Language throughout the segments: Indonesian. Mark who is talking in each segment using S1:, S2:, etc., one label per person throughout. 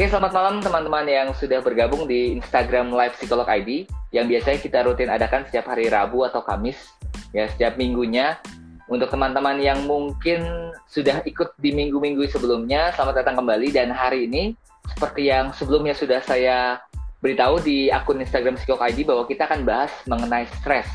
S1: Oke, selamat malam teman-teman yang sudah bergabung di Instagram Live Psikolog ID yang biasanya kita rutin adakan setiap hari Rabu atau Kamis ya setiap minggunya. Untuk teman-teman yang mungkin sudah ikut di minggu-minggu sebelumnya, selamat datang kembali dan hari ini seperti yang sebelumnya sudah saya beritahu di akun Instagram Psikolog ID bahwa kita akan bahas mengenai stres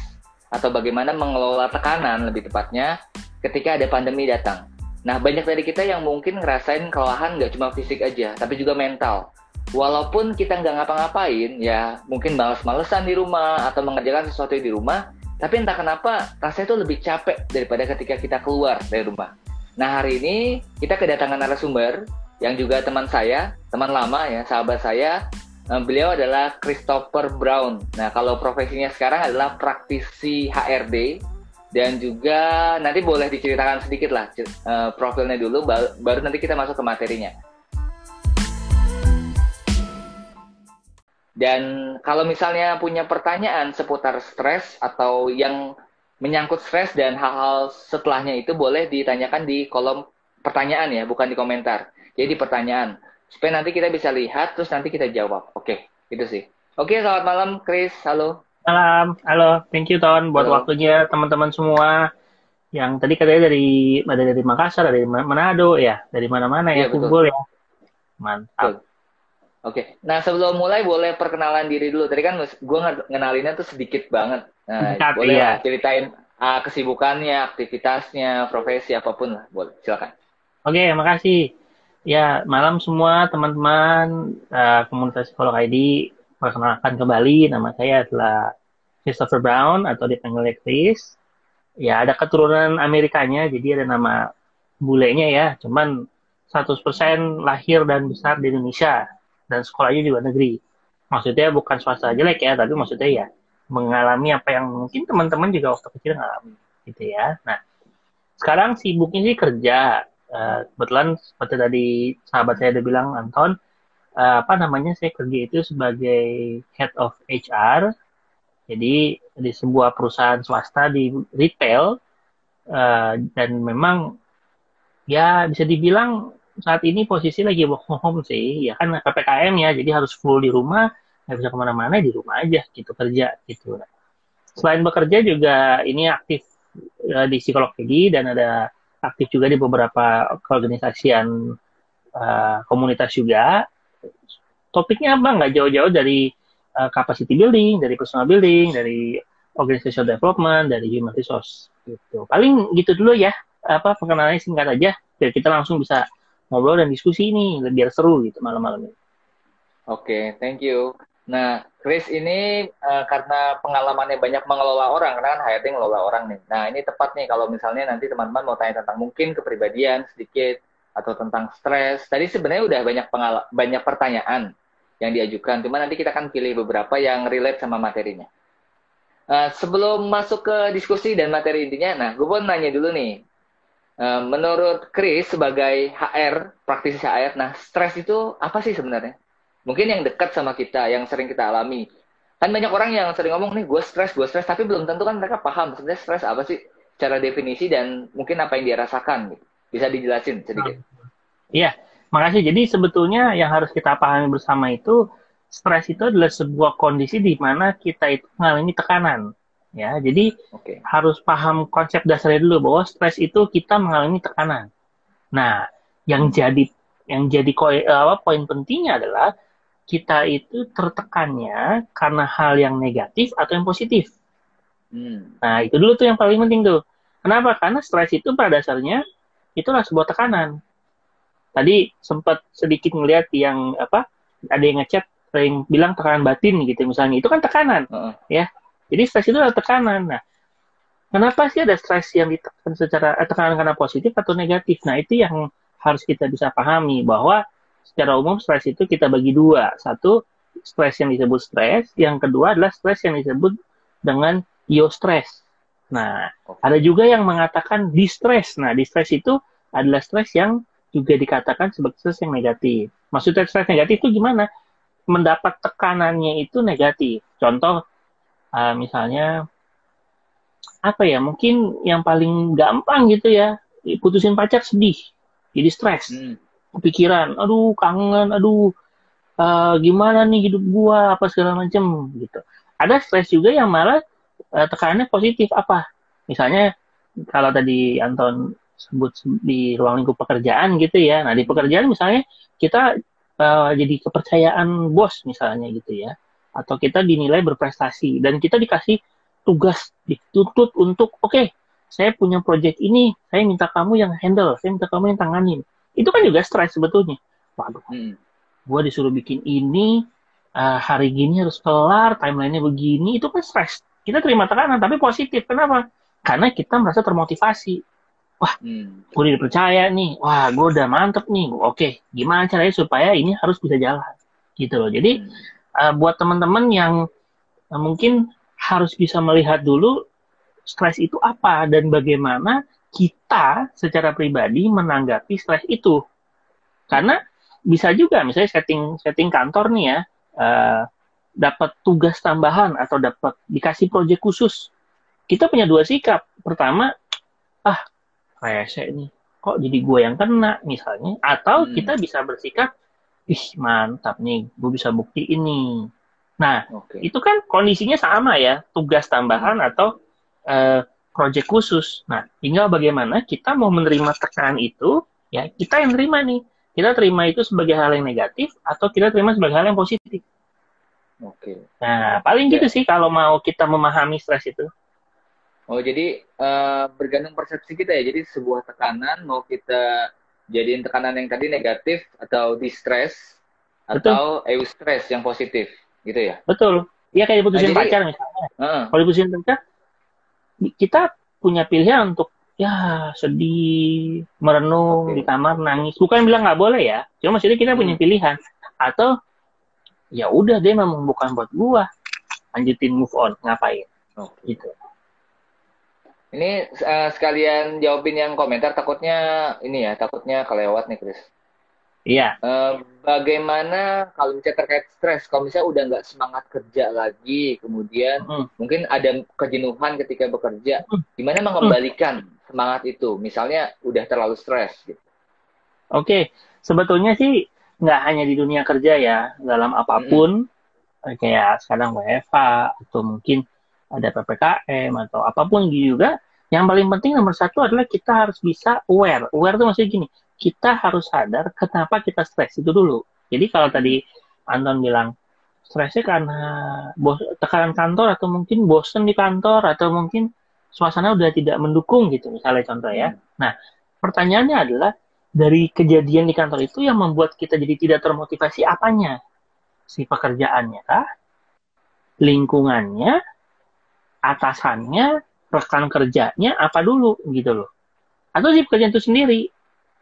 S1: atau bagaimana mengelola tekanan lebih tepatnya ketika ada pandemi datang. Nah, banyak dari kita yang mungkin ngerasain kelelahan nggak cuma fisik aja, tapi juga mental. Walaupun kita nggak ngapa-ngapain, ya mungkin males-malesan di rumah atau mengerjakan sesuatu di rumah, tapi entah kenapa rasanya itu lebih capek daripada ketika kita keluar dari rumah. Nah, hari ini kita kedatangan narasumber yang juga teman saya, teman lama ya, sahabat saya. Eh, beliau adalah Christopher Brown. Nah, kalau profesinya sekarang adalah praktisi HRD dan juga nanti boleh diceritakan sedikit lah uh, profilnya dulu baru nanti kita masuk ke materinya. Dan kalau misalnya punya pertanyaan seputar stres atau yang menyangkut stres dan hal-hal setelahnya itu boleh ditanyakan di kolom pertanyaan ya bukan di komentar. Jadi di pertanyaan supaya nanti kita bisa lihat terus nanti kita jawab. Oke itu sih. Oke selamat malam Chris. Halo
S2: Malam, halo, thank you Ton buat halo. waktunya teman-teman semua yang tadi katanya dari ada dari Makassar, dari Manado ya, dari mana-mana ya, ya kumpul ya.
S1: Mantap. Betul. Oke, nah sebelum mulai boleh perkenalan diri dulu. Tadi kan gue ngenalinnya tuh sedikit banget. Nah, Dekat, boleh iya. ceritain uh, kesibukannya, aktivitasnya, profesi apa pun lah, boleh. Silakan.
S2: Oke, makasih. Ya, malam semua teman-teman uh, komunitas psikolog ID perkenalkan kembali, nama saya adalah Christopher Brown atau dipanggil Chris. Ya, ada keturunan Amerikanya, jadi ada nama bulenya ya, cuman 100% lahir dan besar di Indonesia dan sekolahnya juga negeri. Maksudnya bukan swasta jelek ya, tapi maksudnya ya mengalami apa yang mungkin teman-teman juga waktu kecil ngalami gitu ya. Nah, sekarang sibuknya sih kerja. Uh, kebetulan seperti tadi sahabat saya udah bilang Anton, uh, apa namanya saya kerja itu sebagai head of HR jadi di sebuah perusahaan swasta di retail uh, dan memang ya bisa dibilang saat ini posisi lagi work from home sih. Ya kan ppkm ya jadi harus full di rumah nggak bisa ke mana-mana di rumah aja gitu kerja gitu. Selain bekerja juga ini aktif uh, di psikologi dan ada aktif juga di beberapa keorganisasian uh, komunitas juga topiknya apa nggak jauh-jauh dari uh, capacity building, dari personal building, dari organizational development, dari human resource gitu. Paling gitu dulu ya. Apa perkenalannya singkat aja biar kita langsung bisa ngobrol dan diskusi ini biar seru gitu malam-malam ini.
S1: Oke, okay, thank you. Nah, Chris ini uh, karena pengalamannya banyak mengelola orang, karena kan HRD mengelola orang nih. Nah, ini tepat nih kalau misalnya nanti teman-teman mau tanya tentang mungkin kepribadian sedikit atau tentang stres. Tadi sebenarnya udah banyak banyak pertanyaan yang diajukan. Cuma nanti kita akan pilih beberapa yang relate sama materinya. Uh, sebelum masuk ke diskusi dan materi intinya, nah gue pun nanya dulu nih. Uh, menurut Chris sebagai HR, praktisi HR, nah stres itu apa sih sebenarnya? Mungkin yang dekat sama kita, yang sering kita alami. Kan banyak orang yang sering ngomong nih, gue stres, gue stres, tapi belum tentu kan mereka paham sebenarnya stres apa sih cara definisi dan mungkin apa yang dia rasakan. Gitu. Bisa dijelasin sedikit?
S2: Iya, Makasih. Jadi sebetulnya yang harus kita pahami bersama itu stres itu adalah sebuah kondisi di mana kita itu mengalami tekanan. Ya, jadi okay. harus paham konsep dasarnya dulu bahwa stres itu kita mengalami tekanan. Nah, yang jadi yang jadi koin, apa, poin pentingnya adalah kita itu tertekannya karena hal yang negatif atau yang positif. Hmm. Nah, itu dulu tuh yang paling penting tuh. Kenapa? Karena stres itu pada dasarnya itulah sebuah tekanan tadi sempat sedikit melihat yang apa ada yang ngechat yang bilang tekanan batin gitu misalnya. Itu kan tekanan uh -uh. ya. Jadi stres itu adalah tekanan. Nah kenapa sih ada stres yang ditekan secara eh, tekanan karena positif atau negatif? Nah itu yang harus kita bisa pahami bahwa secara umum stres itu kita bagi dua. Satu stres yang disebut stres. Yang kedua adalah stres yang disebut dengan eustress nah ada juga yang mengatakan distress. Nah distress itu adalah stres yang juga dikatakan sebagai stres yang negatif. Maksudnya stres negatif itu gimana? Mendapat tekanannya itu negatif. Contoh, uh, misalnya apa ya? Mungkin yang paling gampang gitu ya, putusin pacar sedih, jadi stres, hmm. kepikiran, aduh kangen, aduh uh, gimana nih hidup gua apa segala macem gitu ada stres juga yang malah uh, tekanannya positif apa misalnya kalau tadi Anton sebut di ruang lingkup pekerjaan gitu ya. Nah di pekerjaan misalnya kita uh, jadi kepercayaan bos misalnya gitu ya. Atau kita dinilai berprestasi dan kita dikasih tugas dituntut untuk oke okay, saya punya project ini saya minta kamu yang handle saya minta kamu yang tanganin. Itu kan juga stres sebetulnya. Waduh hmm. gue disuruh bikin ini uh, hari gini harus kelar timelinenya begini itu kan stres. Kita terima tekanan tapi positif. Kenapa? Karena kita merasa termotivasi wah hmm. gue udah dipercaya nih wah gue udah mantep nih oke gimana caranya supaya ini harus bisa jalan gitu loh jadi hmm. uh, buat teman-teman yang uh, mungkin harus bisa melihat dulu stres itu apa dan bagaimana kita secara pribadi menanggapi stres itu. Karena bisa juga misalnya setting setting kantor nih ya uh, dapat tugas tambahan atau dapat dikasih proyek khusus. Kita punya dua sikap. Pertama, ah rese nih, kok jadi gue yang kena misalnya. Atau hmm. kita bisa bersikap, ih mantap nih, gue bisa bukti ini. Nah, okay. itu kan kondisinya sama ya, tugas tambahan atau uh, project khusus. Nah, tinggal bagaimana kita mau menerima tekanan itu, ya kita yang terima nih. Kita terima itu sebagai hal yang negatif atau kita terima sebagai hal yang positif. Oke. Okay. Nah, paling gitu ya. sih kalau mau kita memahami stres itu.
S1: Oh, jadi uh, bergantung persepsi kita ya. Jadi sebuah tekanan mau kita jadiin tekanan yang tadi negatif atau distress atau eustress yang positif gitu ya
S2: betul Iya kayak diputusin nah, pacar misalnya uh. kalau diputusin pacar kita punya pilihan untuk ya sedih merenung okay. di kamar nangis bukan bilang nggak boleh ya cuma maksudnya kita hmm. punya pilihan atau ya udah dia memang bukan buat gua lanjutin move on ngapain okay. gitu
S1: ini uh, sekalian jawabin yang komentar takutnya ini ya takutnya kelewat nih Chris
S2: Iya.
S1: Uh, bagaimana kalau misalnya terkait stres, kalau misalnya udah nggak semangat kerja lagi, kemudian mm. mungkin ada kejenuhan ketika bekerja, gimana mengembalikan mm. semangat itu? Misalnya udah terlalu stres. Gitu.
S2: Oke, okay. sebetulnya sih nggak hanya di dunia kerja ya, dalam apa pun, mm. kayak sekarang WFA atau mungkin ada ppkm atau apa pun juga, yang paling penting nomor satu adalah kita harus bisa aware. Aware itu maksudnya gini kita harus sadar kenapa kita stres itu dulu. Jadi kalau tadi Anton bilang stresnya karena bos tekanan kantor atau mungkin bosen di kantor atau mungkin suasana udah tidak mendukung gitu misalnya contoh ya. Hmm. Nah pertanyaannya adalah dari kejadian di kantor itu yang membuat kita jadi tidak termotivasi apanya? Si pekerjaannya kah? Lingkungannya? Atasannya? Rekan kerjanya? Apa dulu gitu loh? Atau si pekerjaan itu sendiri?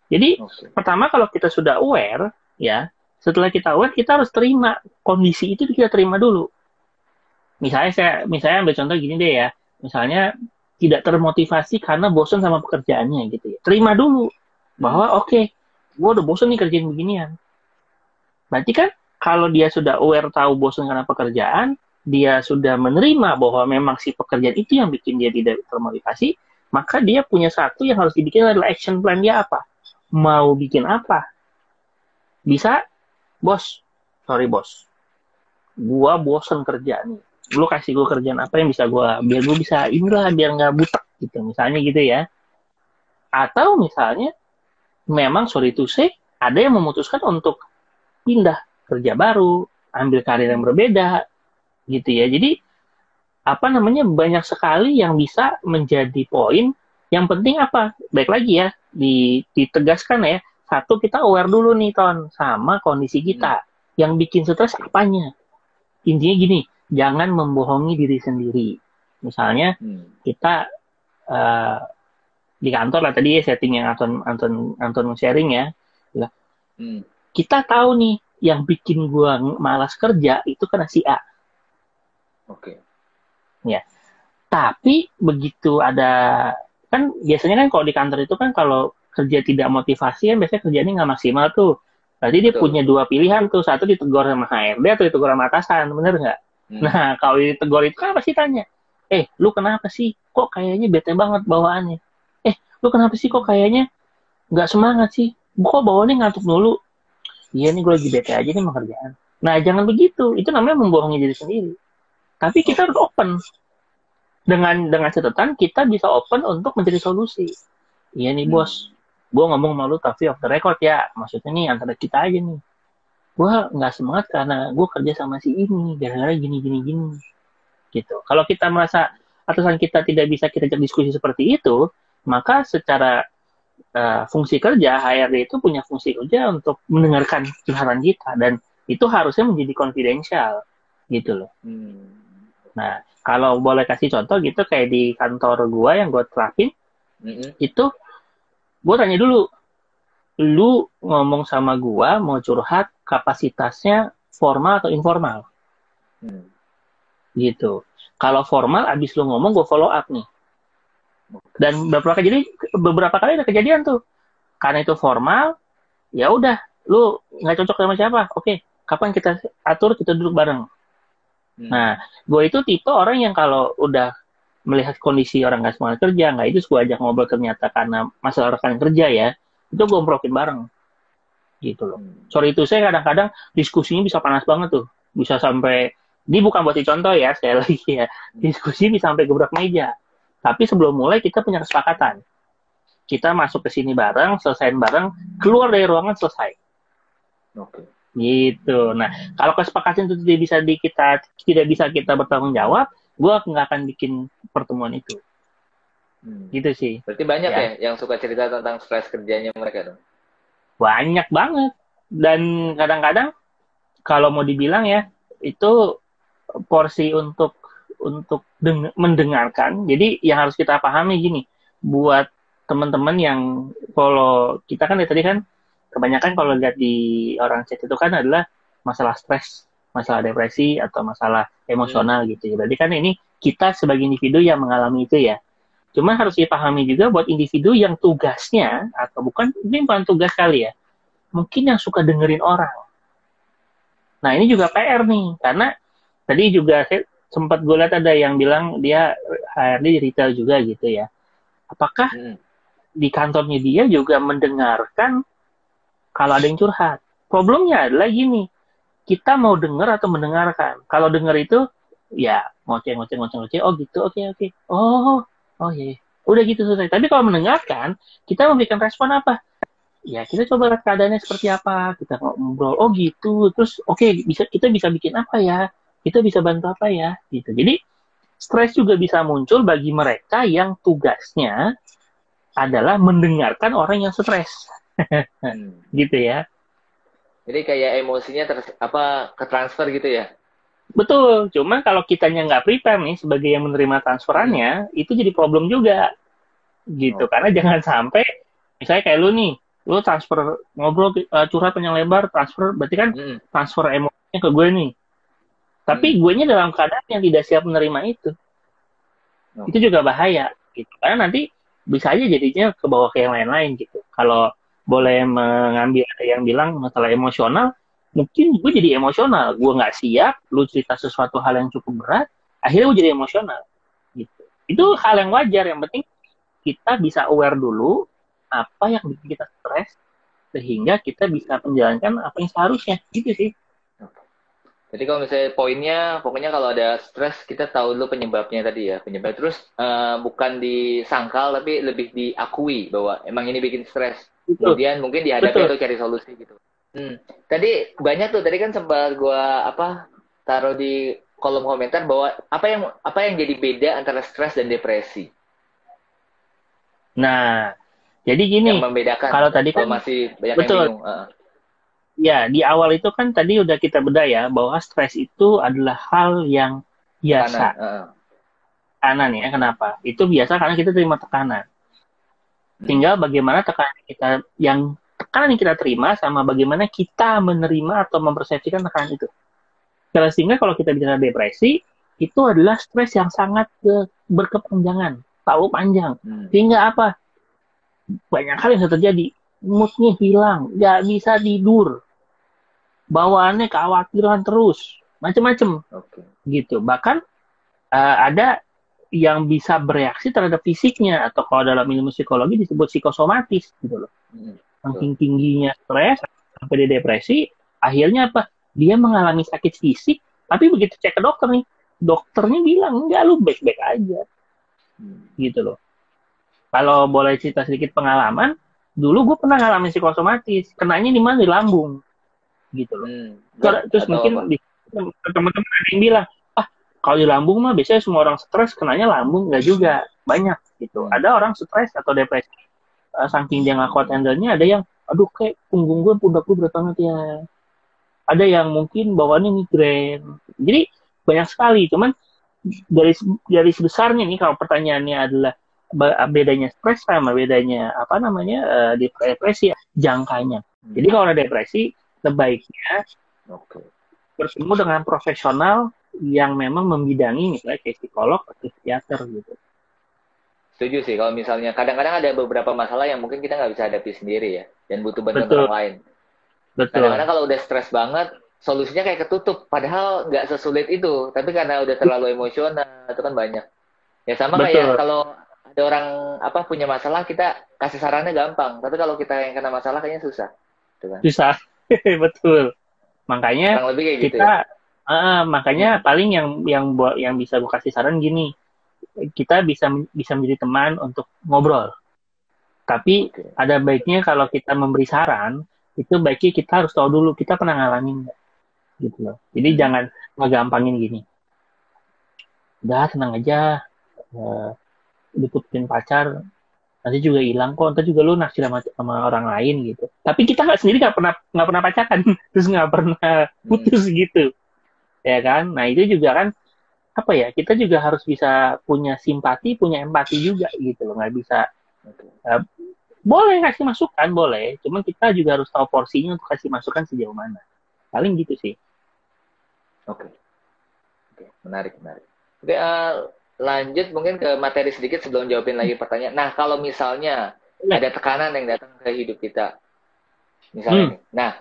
S2: Jadi okay. pertama kalau kita sudah aware, ya setelah kita aware kita harus terima kondisi itu kita terima dulu. Misalnya saya, misalnya ambil contoh gini deh ya, misalnya tidak termotivasi karena bosan sama pekerjaannya gitu ya. Terima dulu bahwa oke, okay, gue udah bosan nih kerjain beginian. Berarti kan kalau dia sudah aware tahu bosan karena pekerjaan, dia sudah menerima bahwa memang si pekerjaan itu yang bikin dia tidak termotivasi, maka dia punya satu yang harus dibikin adalah action plan dia apa mau bikin apa? Bisa, bos. Sorry bos. Gua bosen kerja nih. Lu kasih gue kerjaan apa yang bisa gua biar gue bisa inilah biar nggak butek gitu. Misalnya gitu ya. Atau misalnya memang sorry to say ada yang memutuskan untuk pindah kerja baru, ambil karir yang berbeda gitu ya. Jadi apa namanya banyak sekali yang bisa menjadi poin. Yang penting apa? Baik lagi ya, ditegaskan ya satu kita aware dulu nih ton sama kondisi kita hmm. yang bikin stres apanya intinya gini jangan membohongi diri sendiri misalnya hmm. kita uh, di kantor lah tadi ya setting yang Anton Anton Anton sharing ya hmm. kita tahu nih yang bikin gua malas kerja itu karena si A
S1: oke okay.
S2: ya tapi begitu ada kan biasanya kan kalau di kantor itu kan kalau kerja tidak motivasi kan biasanya kerjanya nggak maksimal tuh. Berarti dia Betul. punya dua pilihan tuh, satu ditegur sama HRD atau ditegur sama atasan, bener nggak? Hmm. Nah kalau ditegur itu kan pasti tanya, eh lu kenapa sih? Kok kayaknya bete banget bawaannya? Eh lu kenapa sih kok kayaknya nggak semangat sih? Kok bawaannya ngantuk dulu? Iya nih gue lagi bete aja nih sama kerjaan. Nah, jangan begitu. Itu namanya membohongi diri sendiri. Tapi kita harus open. Dengan dengan catatan kita bisa open untuk mencari solusi. Iya nih, hmm. bos. Gue ngomong malu tapi off the record ya. Maksudnya nih antara kita aja nih. Gue nggak semangat karena gue kerja sama si ini. Gara-gara gini, gini, gini. Gitu. Kalau kita merasa atasan kita tidak bisa kita diskusi seperti itu, maka secara uh, fungsi kerja HRD itu punya fungsi kerja untuk mendengarkan curhatan kita dan itu harusnya menjadi konfidensial gitu loh. Hmm. Nah kalau boleh kasih contoh gitu kayak di kantor gua yang gua terapin hmm. itu gua tanya dulu lu ngomong sama gua mau curhat kapasitasnya formal atau informal? Hmm. gitu. Kalau formal abis lu ngomong gua follow up nih. Dan beberapa kali jadi beberapa kali ada kejadian tuh. Karena itu formal ya udah lu nggak cocok sama siapa. Oke kapan kita atur kita duduk bareng hmm. nah gue itu tipe orang yang kalau udah melihat kondisi orang nggak semangat kerja nggak itu gue ajak ngobrol ternyata karena masalah rekan kerja ya itu gue brokin bareng gitu loh hmm. sorry itu saya kadang-kadang diskusinya bisa panas banget tuh bisa sampai ini bukan buat contoh ya sekali lagi ya diskusi bisa sampai gebrak meja tapi sebelum mulai kita punya kesepakatan. Kita masuk ke sini bareng, selesaiin bareng, keluar dari ruangan selesai. Oke. Gitu. Nah, kalau kesepakatan itu tidak bisa di kita tidak bisa kita bertanggung jawab, gue nggak akan bikin pertemuan itu. Hmm. Gitu sih.
S1: Berarti banyak ya. ya yang suka cerita tentang stres kerjanya mereka dong?
S2: Banyak banget. Dan kadang-kadang kalau mau dibilang ya, itu porsi untuk untuk mendengarkan. Jadi yang harus kita pahami gini, buat teman-teman yang kalau kita kan ya tadi kan kebanyakan kalau lihat di orang chat itu kan adalah masalah stres, masalah depresi atau masalah emosional hmm. gitu ya. Berarti kan ini kita sebagai individu yang mengalami itu ya. Cuma harus dipahami juga buat individu yang tugasnya atau bukan ini bukan tugas kali ya. Mungkin yang suka dengerin orang. Nah, ini juga PR nih karena tadi juga saya sempat gue lihat ada yang bilang dia HRD di retail juga gitu ya. Apakah hmm. di kantornya dia juga mendengarkan kalau ada yang curhat? Problemnya adalah gini, kita mau dengar atau mendengarkan. Kalau dengar itu ya ngoceh oh gitu. Oke okay, oke. Okay. oh oh iya, iya. Udah gitu selesai. Tapi kalau mendengarkan kita memberikan respon apa? Ya kita coba lihat keadaannya seperti apa. Kita ngobrol. Oh gitu. Terus oke okay, bisa kita bisa bikin apa ya? Kita bisa bantu apa ya? Gitu. Jadi stres juga bisa muncul bagi mereka yang tugasnya adalah mendengarkan orang yang stres hmm. gitu ya
S1: jadi kayak emosinya ter apa ke transfer gitu ya
S2: betul cuma kalau kitanya nggak prepare nih sebagai yang menerima transferannya hmm. itu jadi problem juga gitu oh. karena jangan sampai misalnya kayak lu nih lu transfer ngobrol uh, curhat panjang lebar transfer berarti kan hmm. transfer emosinya ke gue nih tapi hmm. gue nya dalam keadaan yang tidak siap menerima itu. Oh. Itu juga bahaya gitu. Karena nanti bisa aja jadinya ke bawah ke yang lain-lain gitu. Kalau boleh mengambil ada yang bilang masalah emosional, mungkin gue jadi emosional. Gue nggak siap, lu cerita sesuatu hal yang cukup berat, akhirnya gue jadi emosional. Gitu. Itu hal yang wajar. Yang penting kita bisa aware dulu apa yang bikin kita stres sehingga kita bisa menjalankan apa yang seharusnya gitu sih.
S1: Jadi kalau misalnya poinnya, pokoknya kalau ada stres kita tahu dulu penyebabnya tadi ya, penyebab terus uh, bukan disangkal tapi lebih diakui bahwa emang ini bikin stres. Kemudian mungkin dihadapi Betul. atau cari solusi gitu. Hmm. Tadi banyak tuh, tadi kan sempat gua apa taruh di kolom komentar bahwa apa yang apa yang jadi beda antara stres dan depresi.
S2: Nah, jadi gini.
S1: Yang membedakan.
S2: Kalau tadi kan
S1: masih banyak betul. yang bingung. Uh
S2: ya di awal itu kan tadi udah kita beda ya bahwa stres itu adalah hal yang biasa. Tekanan, uh. ya, kenapa? Itu biasa karena kita terima tekanan. Hmm. Tinggal bagaimana tekanan kita yang tekanan yang kita terima sama bagaimana kita menerima atau mempersepsikan tekanan itu. Sehingga kalau kita bicara depresi, itu adalah stres yang sangat ke, berkepanjangan, tahu panjang. Hmm. Sehingga apa? Banyak hal yang terjadi moodnya hilang, nggak bisa tidur, bawaannya kekhawatiran terus, macem-macem, okay. gitu. Bahkan uh, ada yang bisa bereaksi terhadap fisiknya atau kalau dalam ilmu psikologi disebut psikosomatis gitu loh. Hmm. Saking tingginya stres sampai di depresi, akhirnya apa? dia mengalami sakit fisik, tapi begitu cek ke dokter nih, dokternya bilang enggak lu baik-baik aja. Hmm. Gitu loh. Kalau boleh cerita sedikit pengalaman, dulu gue pernah ngalamin psikosomatis, kenanya di mana di lambung. Gitu loh. Hmm. Terus mungkin teman-teman ada yang bilang, ah kalau di lambung mah biasanya semua orang stres kenanya lambung, enggak juga. Banyak gitu. Hmm. Ada orang stres atau depresi, uh, saking dia nggak kuat handle-nya, ada yang, aduh kayak punggung gue, pundak gue berat banget ya ada yang mungkin bawaannya migrain. Jadi banyak sekali, cuman dari dari sebesarnya nih kalau pertanyaannya adalah bedanya stres sama bedanya apa namanya uh, depresi ya, jangkanya. Hmm. Jadi kalau ada depresi sebaiknya okay. bertemu dengan profesional yang memang membidangi misalnya kayak psikolog atau psikiater gitu.
S1: Setuju sih kalau misalnya kadang-kadang ada beberapa masalah yang mungkin kita nggak bisa hadapi sendiri ya dan butuh bantuan orang lain. Betul. Kadang-kadang kalau udah stres banget, solusinya kayak ketutup. Padahal nggak sesulit itu. Tapi karena udah terlalu emosional, itu kan banyak. Ya sama Betul. kayak kalau ada orang apa punya masalah, kita kasih sarannya gampang. Tapi kalau kita yang kena masalah kayaknya susah.
S2: Gitu kan? Susah. Betul. Makanya lebih kayak gitu kita, ya? uh, makanya hmm. paling yang yang buat yang bisa gue kasih saran gini, kita bisa bisa menjadi teman untuk ngobrol. Tapi okay. ada baiknya kalau kita memberi saran, itu baiknya kita harus tahu dulu kita pernah ngalamin gitu loh jadi hmm. jangan ngegampangin gini udah tenang aja uh, diputusin pacar nanti juga hilang kok nanti juga lu naksir sama, sama orang lain gitu tapi kita nggak sendiri nggak pernah nggak pernah pacaran terus nggak pernah hmm. putus hmm. gitu ya kan nah itu juga kan apa ya kita juga harus bisa punya simpati punya empati juga gitu loh nggak bisa uh, boleh kasih masukan, boleh. Cuman kita juga harus tahu porsinya untuk kasih masukan sejauh mana. Paling gitu sih.
S1: Oke. Okay. Oke, okay. menarik, menarik. Oke, uh, lanjut mungkin ke materi sedikit sebelum jawabin lagi pertanyaan. Nah, kalau misalnya ya. ada tekanan yang datang ke hidup kita, misalnya, hmm. nah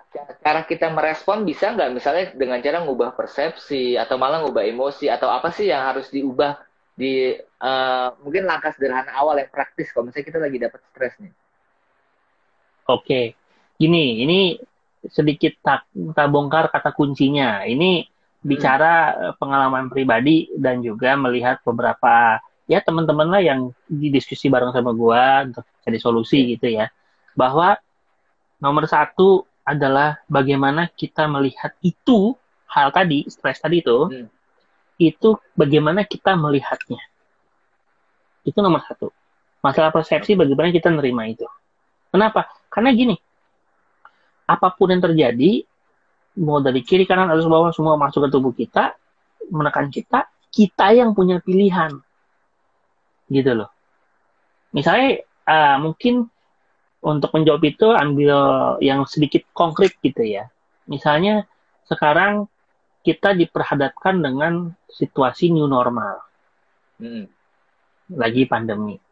S1: cara kita merespon bisa nggak misalnya dengan cara ngubah persepsi atau malah ngubah emosi atau apa sih yang harus diubah di uh, mungkin langkah sederhana awal yang praktis kalau misalnya kita lagi dapat stres nih.
S2: Oke, gini, ini sedikit tak, tak bongkar kata kuncinya. Ini bicara hmm. pengalaman pribadi dan juga melihat beberapa ya teman-teman lah yang didiskusi bareng sama gua untuk cari solusi gitu ya. Bahwa nomor satu adalah bagaimana kita melihat itu hal tadi stres tadi itu hmm. itu bagaimana kita melihatnya itu nomor satu masalah persepsi bagaimana kita nerima itu kenapa karena gini, apa pun yang terjadi, mau dari kiri kanan atau bawah semua masuk ke tubuh kita, menekan kita, kita yang punya pilihan. Gitu loh. Misalnya uh, mungkin untuk menjawab itu ambil yang sedikit konkret gitu ya. Misalnya sekarang kita diperhadapkan dengan situasi new normal. Hmm. Lagi pandemi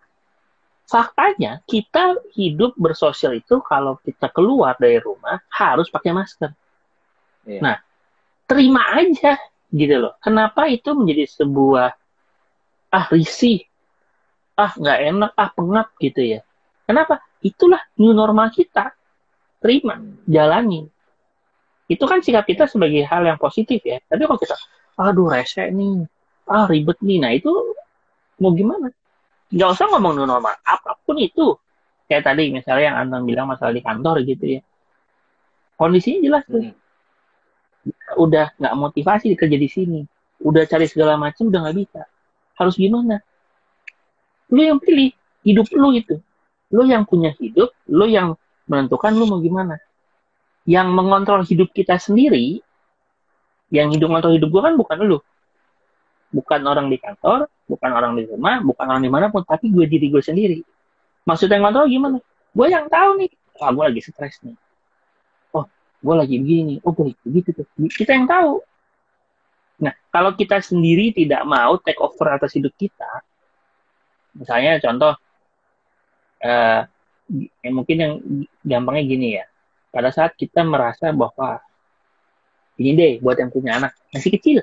S2: faktanya kita hidup bersosial itu kalau kita keluar dari rumah harus pakai masker. Iya. Nah, terima aja gitu loh. Kenapa itu menjadi sebuah ah risih, ah nggak enak, ah pengap gitu ya. Kenapa? Itulah new normal kita. Terima, jalani. Itu kan sikap kita sebagai hal yang positif ya. Tapi kalau kita, aduh rese nih, ah ribet nih, nah itu mau gimana? nggak usah ngomong new normal apa pun itu kayak tadi misalnya yang Anton bilang masalah di kantor gitu ya kondisinya jelas tuh hmm. Udah nggak motivasi kerja di sini. Udah cari segala macam udah nggak bisa. Harus gimana? Lu yang pilih hidup lu itu. Lu yang punya hidup lu yang menentukan lu mau gimana. Yang mengontrol hidup kita sendiri yang hidup mengontrol hidup gua kan bukan lu. Bukan orang di kantor, bukan orang di rumah, bukan orang di mana pun, tapi gue diri gue sendiri. Maksudnya ngontrol gimana? Gue yang tahu nih, ah gue lagi stres nih. Gue lagi begini. Oh, gue begitu tuh. Kita yang tahu. Nah, kalau kita sendiri tidak mau take over atas hidup kita, misalnya contoh, uh, eh, mungkin yang gampangnya gini ya, pada saat kita merasa bahwa ini deh buat yang punya anak masih kecil,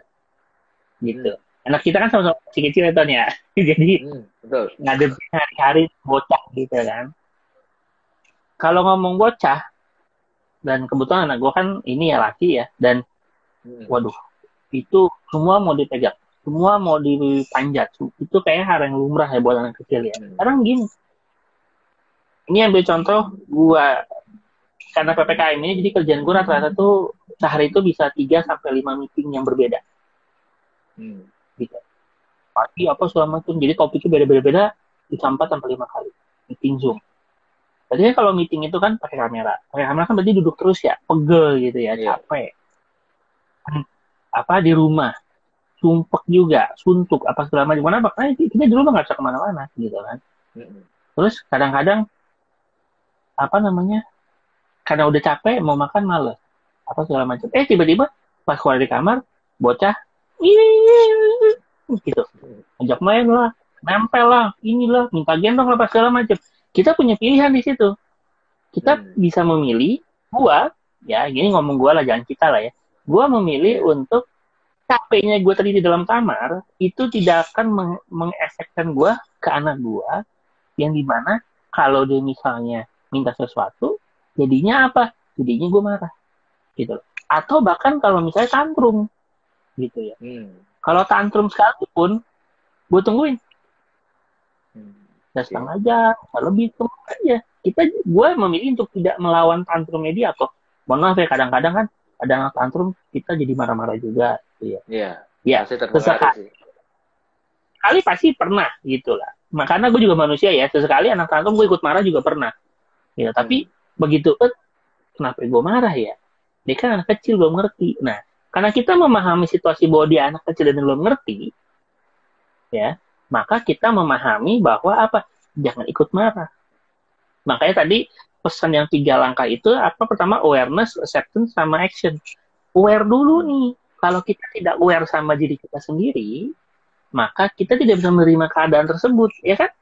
S2: gitu anak kita kan sama-sama masih kecil ya Ton ya jadi hmm, betul. ngadepin hari-hari bocah gitu kan kalau ngomong bocah dan kebetulan anak gue kan ini ya laki ya dan hmm. waduh itu semua mau dipegang semua mau dipanjat itu kayak hal yang lumrah ya buat anak kecil ya hmm. sekarang gini ini ambil contoh gua karena ppkm ini jadi kerjaan gua rata-rata tuh sehari itu bisa 3 sampai lima meeting yang berbeda hmm. gitu pagi apa selama itu jadi topiknya beda-beda bisa 4 sampai lima kali meeting zoom Berarti kalau meeting itu kan pakai kamera. Pakai kamera kan berarti duduk terus ya, pegel gitu ya, yeah. capek. Apa di rumah, sumpek juga, suntuk apa segala macam. Karena kita di rumah nggak bisa ke mana-mana gitu kan. Terus kadang-kadang apa namanya? Karena udah capek mau makan males apa segala macam. Eh tiba-tiba pas keluar dari kamar bocah gitu ajak main lah nempel lah inilah minta gendong lah apa segala macam kita punya pilihan di situ. Kita hmm. bisa memilih gua ya gini ngomong gua lah jangan kita lah ya. Gua memilih untuk capeknya gue tadi di dalam kamar itu tidak akan meng mengesekkan gue ke anak gue yang di mana kalau dia misalnya minta sesuatu jadinya apa? Jadinya gue marah gitu atau bahkan kalau misalnya tantrum gitu ya. Hmm. kalau tantrum sekalipun gue tungguin ya setengah jam lebih tunggu aja kita gue memilih untuk tidak melawan tantrum media kok mohon maaf ya kadang-kadang kan ada anak tantrum kita jadi marah-marah juga
S1: Iya. Iya.
S2: Ya, sesekali. Kali pasti pernah gitu lah. Makanya gue juga manusia ya. Sesekali anak tantrum gue ikut marah juga pernah. Ya, tapi hmm. begitu, eh, kenapa gue marah ya? Dia kan anak kecil belum ngerti. Nah, karena kita memahami situasi bahwa dia anak kecil dan belum ngerti, ya, maka kita memahami bahwa apa? Jangan ikut marah. Makanya tadi pesan yang tiga langkah itu apa? Pertama awareness, acceptance, sama action. Aware dulu nih kalau kita tidak aware sama diri kita sendiri, maka kita tidak bisa menerima keadaan tersebut, ya kan?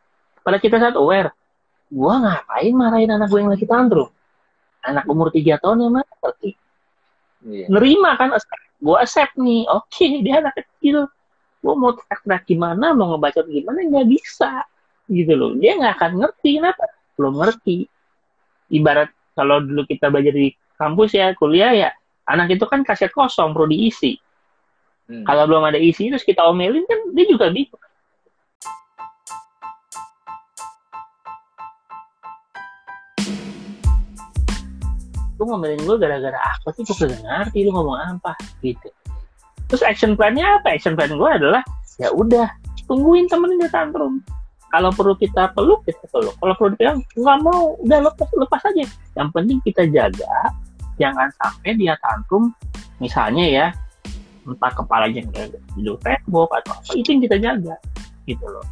S2: Pada kita saat aware, gue ngapain marahin anak gue yang lagi tantrum? Anak umur 3 tahun yang mana ngerti? Yeah. Nerima kan, gue accept nih, oke okay, dia anak kecil, gue mau teriak-teriak gimana, mau ngebaca gimana, nggak bisa, gitu loh. Dia nggak akan ngerti, kenapa? Belum ngerti. Ibarat kalau dulu kita belajar di kampus ya, kuliah ya, anak itu kan kaset kosong perlu diisi hmm. kalau belum ada isi terus kita omelin kan dia juga bingung lu ngomelin gue gara-gara apa sih gue gak ngerti lu ngomong apa gitu terus action plan-nya apa? Action plan gue adalah ya udah tungguin temenin dia tantrum kalau perlu kita peluk kita peluk. Kalau perlu dipegang nggak mau udah lepas lepas aja. Yang penting kita jaga jangan sampai dia tantrum misalnya ya entah kepalanya tidur tembok atau apa itu yang kita jaga gitu loh.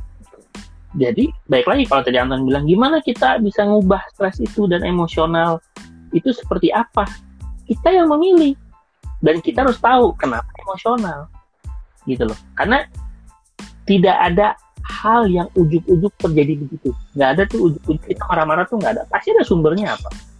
S2: Jadi baik lagi kalau tadi Anton bilang gimana kita bisa ngubah stres itu dan emosional itu seperti apa? Kita yang memilih dan kita harus tahu kenapa emosional. Gitu loh. Karena tidak ada hal yang ujuk-ujuk terjadi begitu. Nggak ada tuh ujuk-ujuk. Kita marah-marah tuh nggak ada. Pasti ada sumbernya apa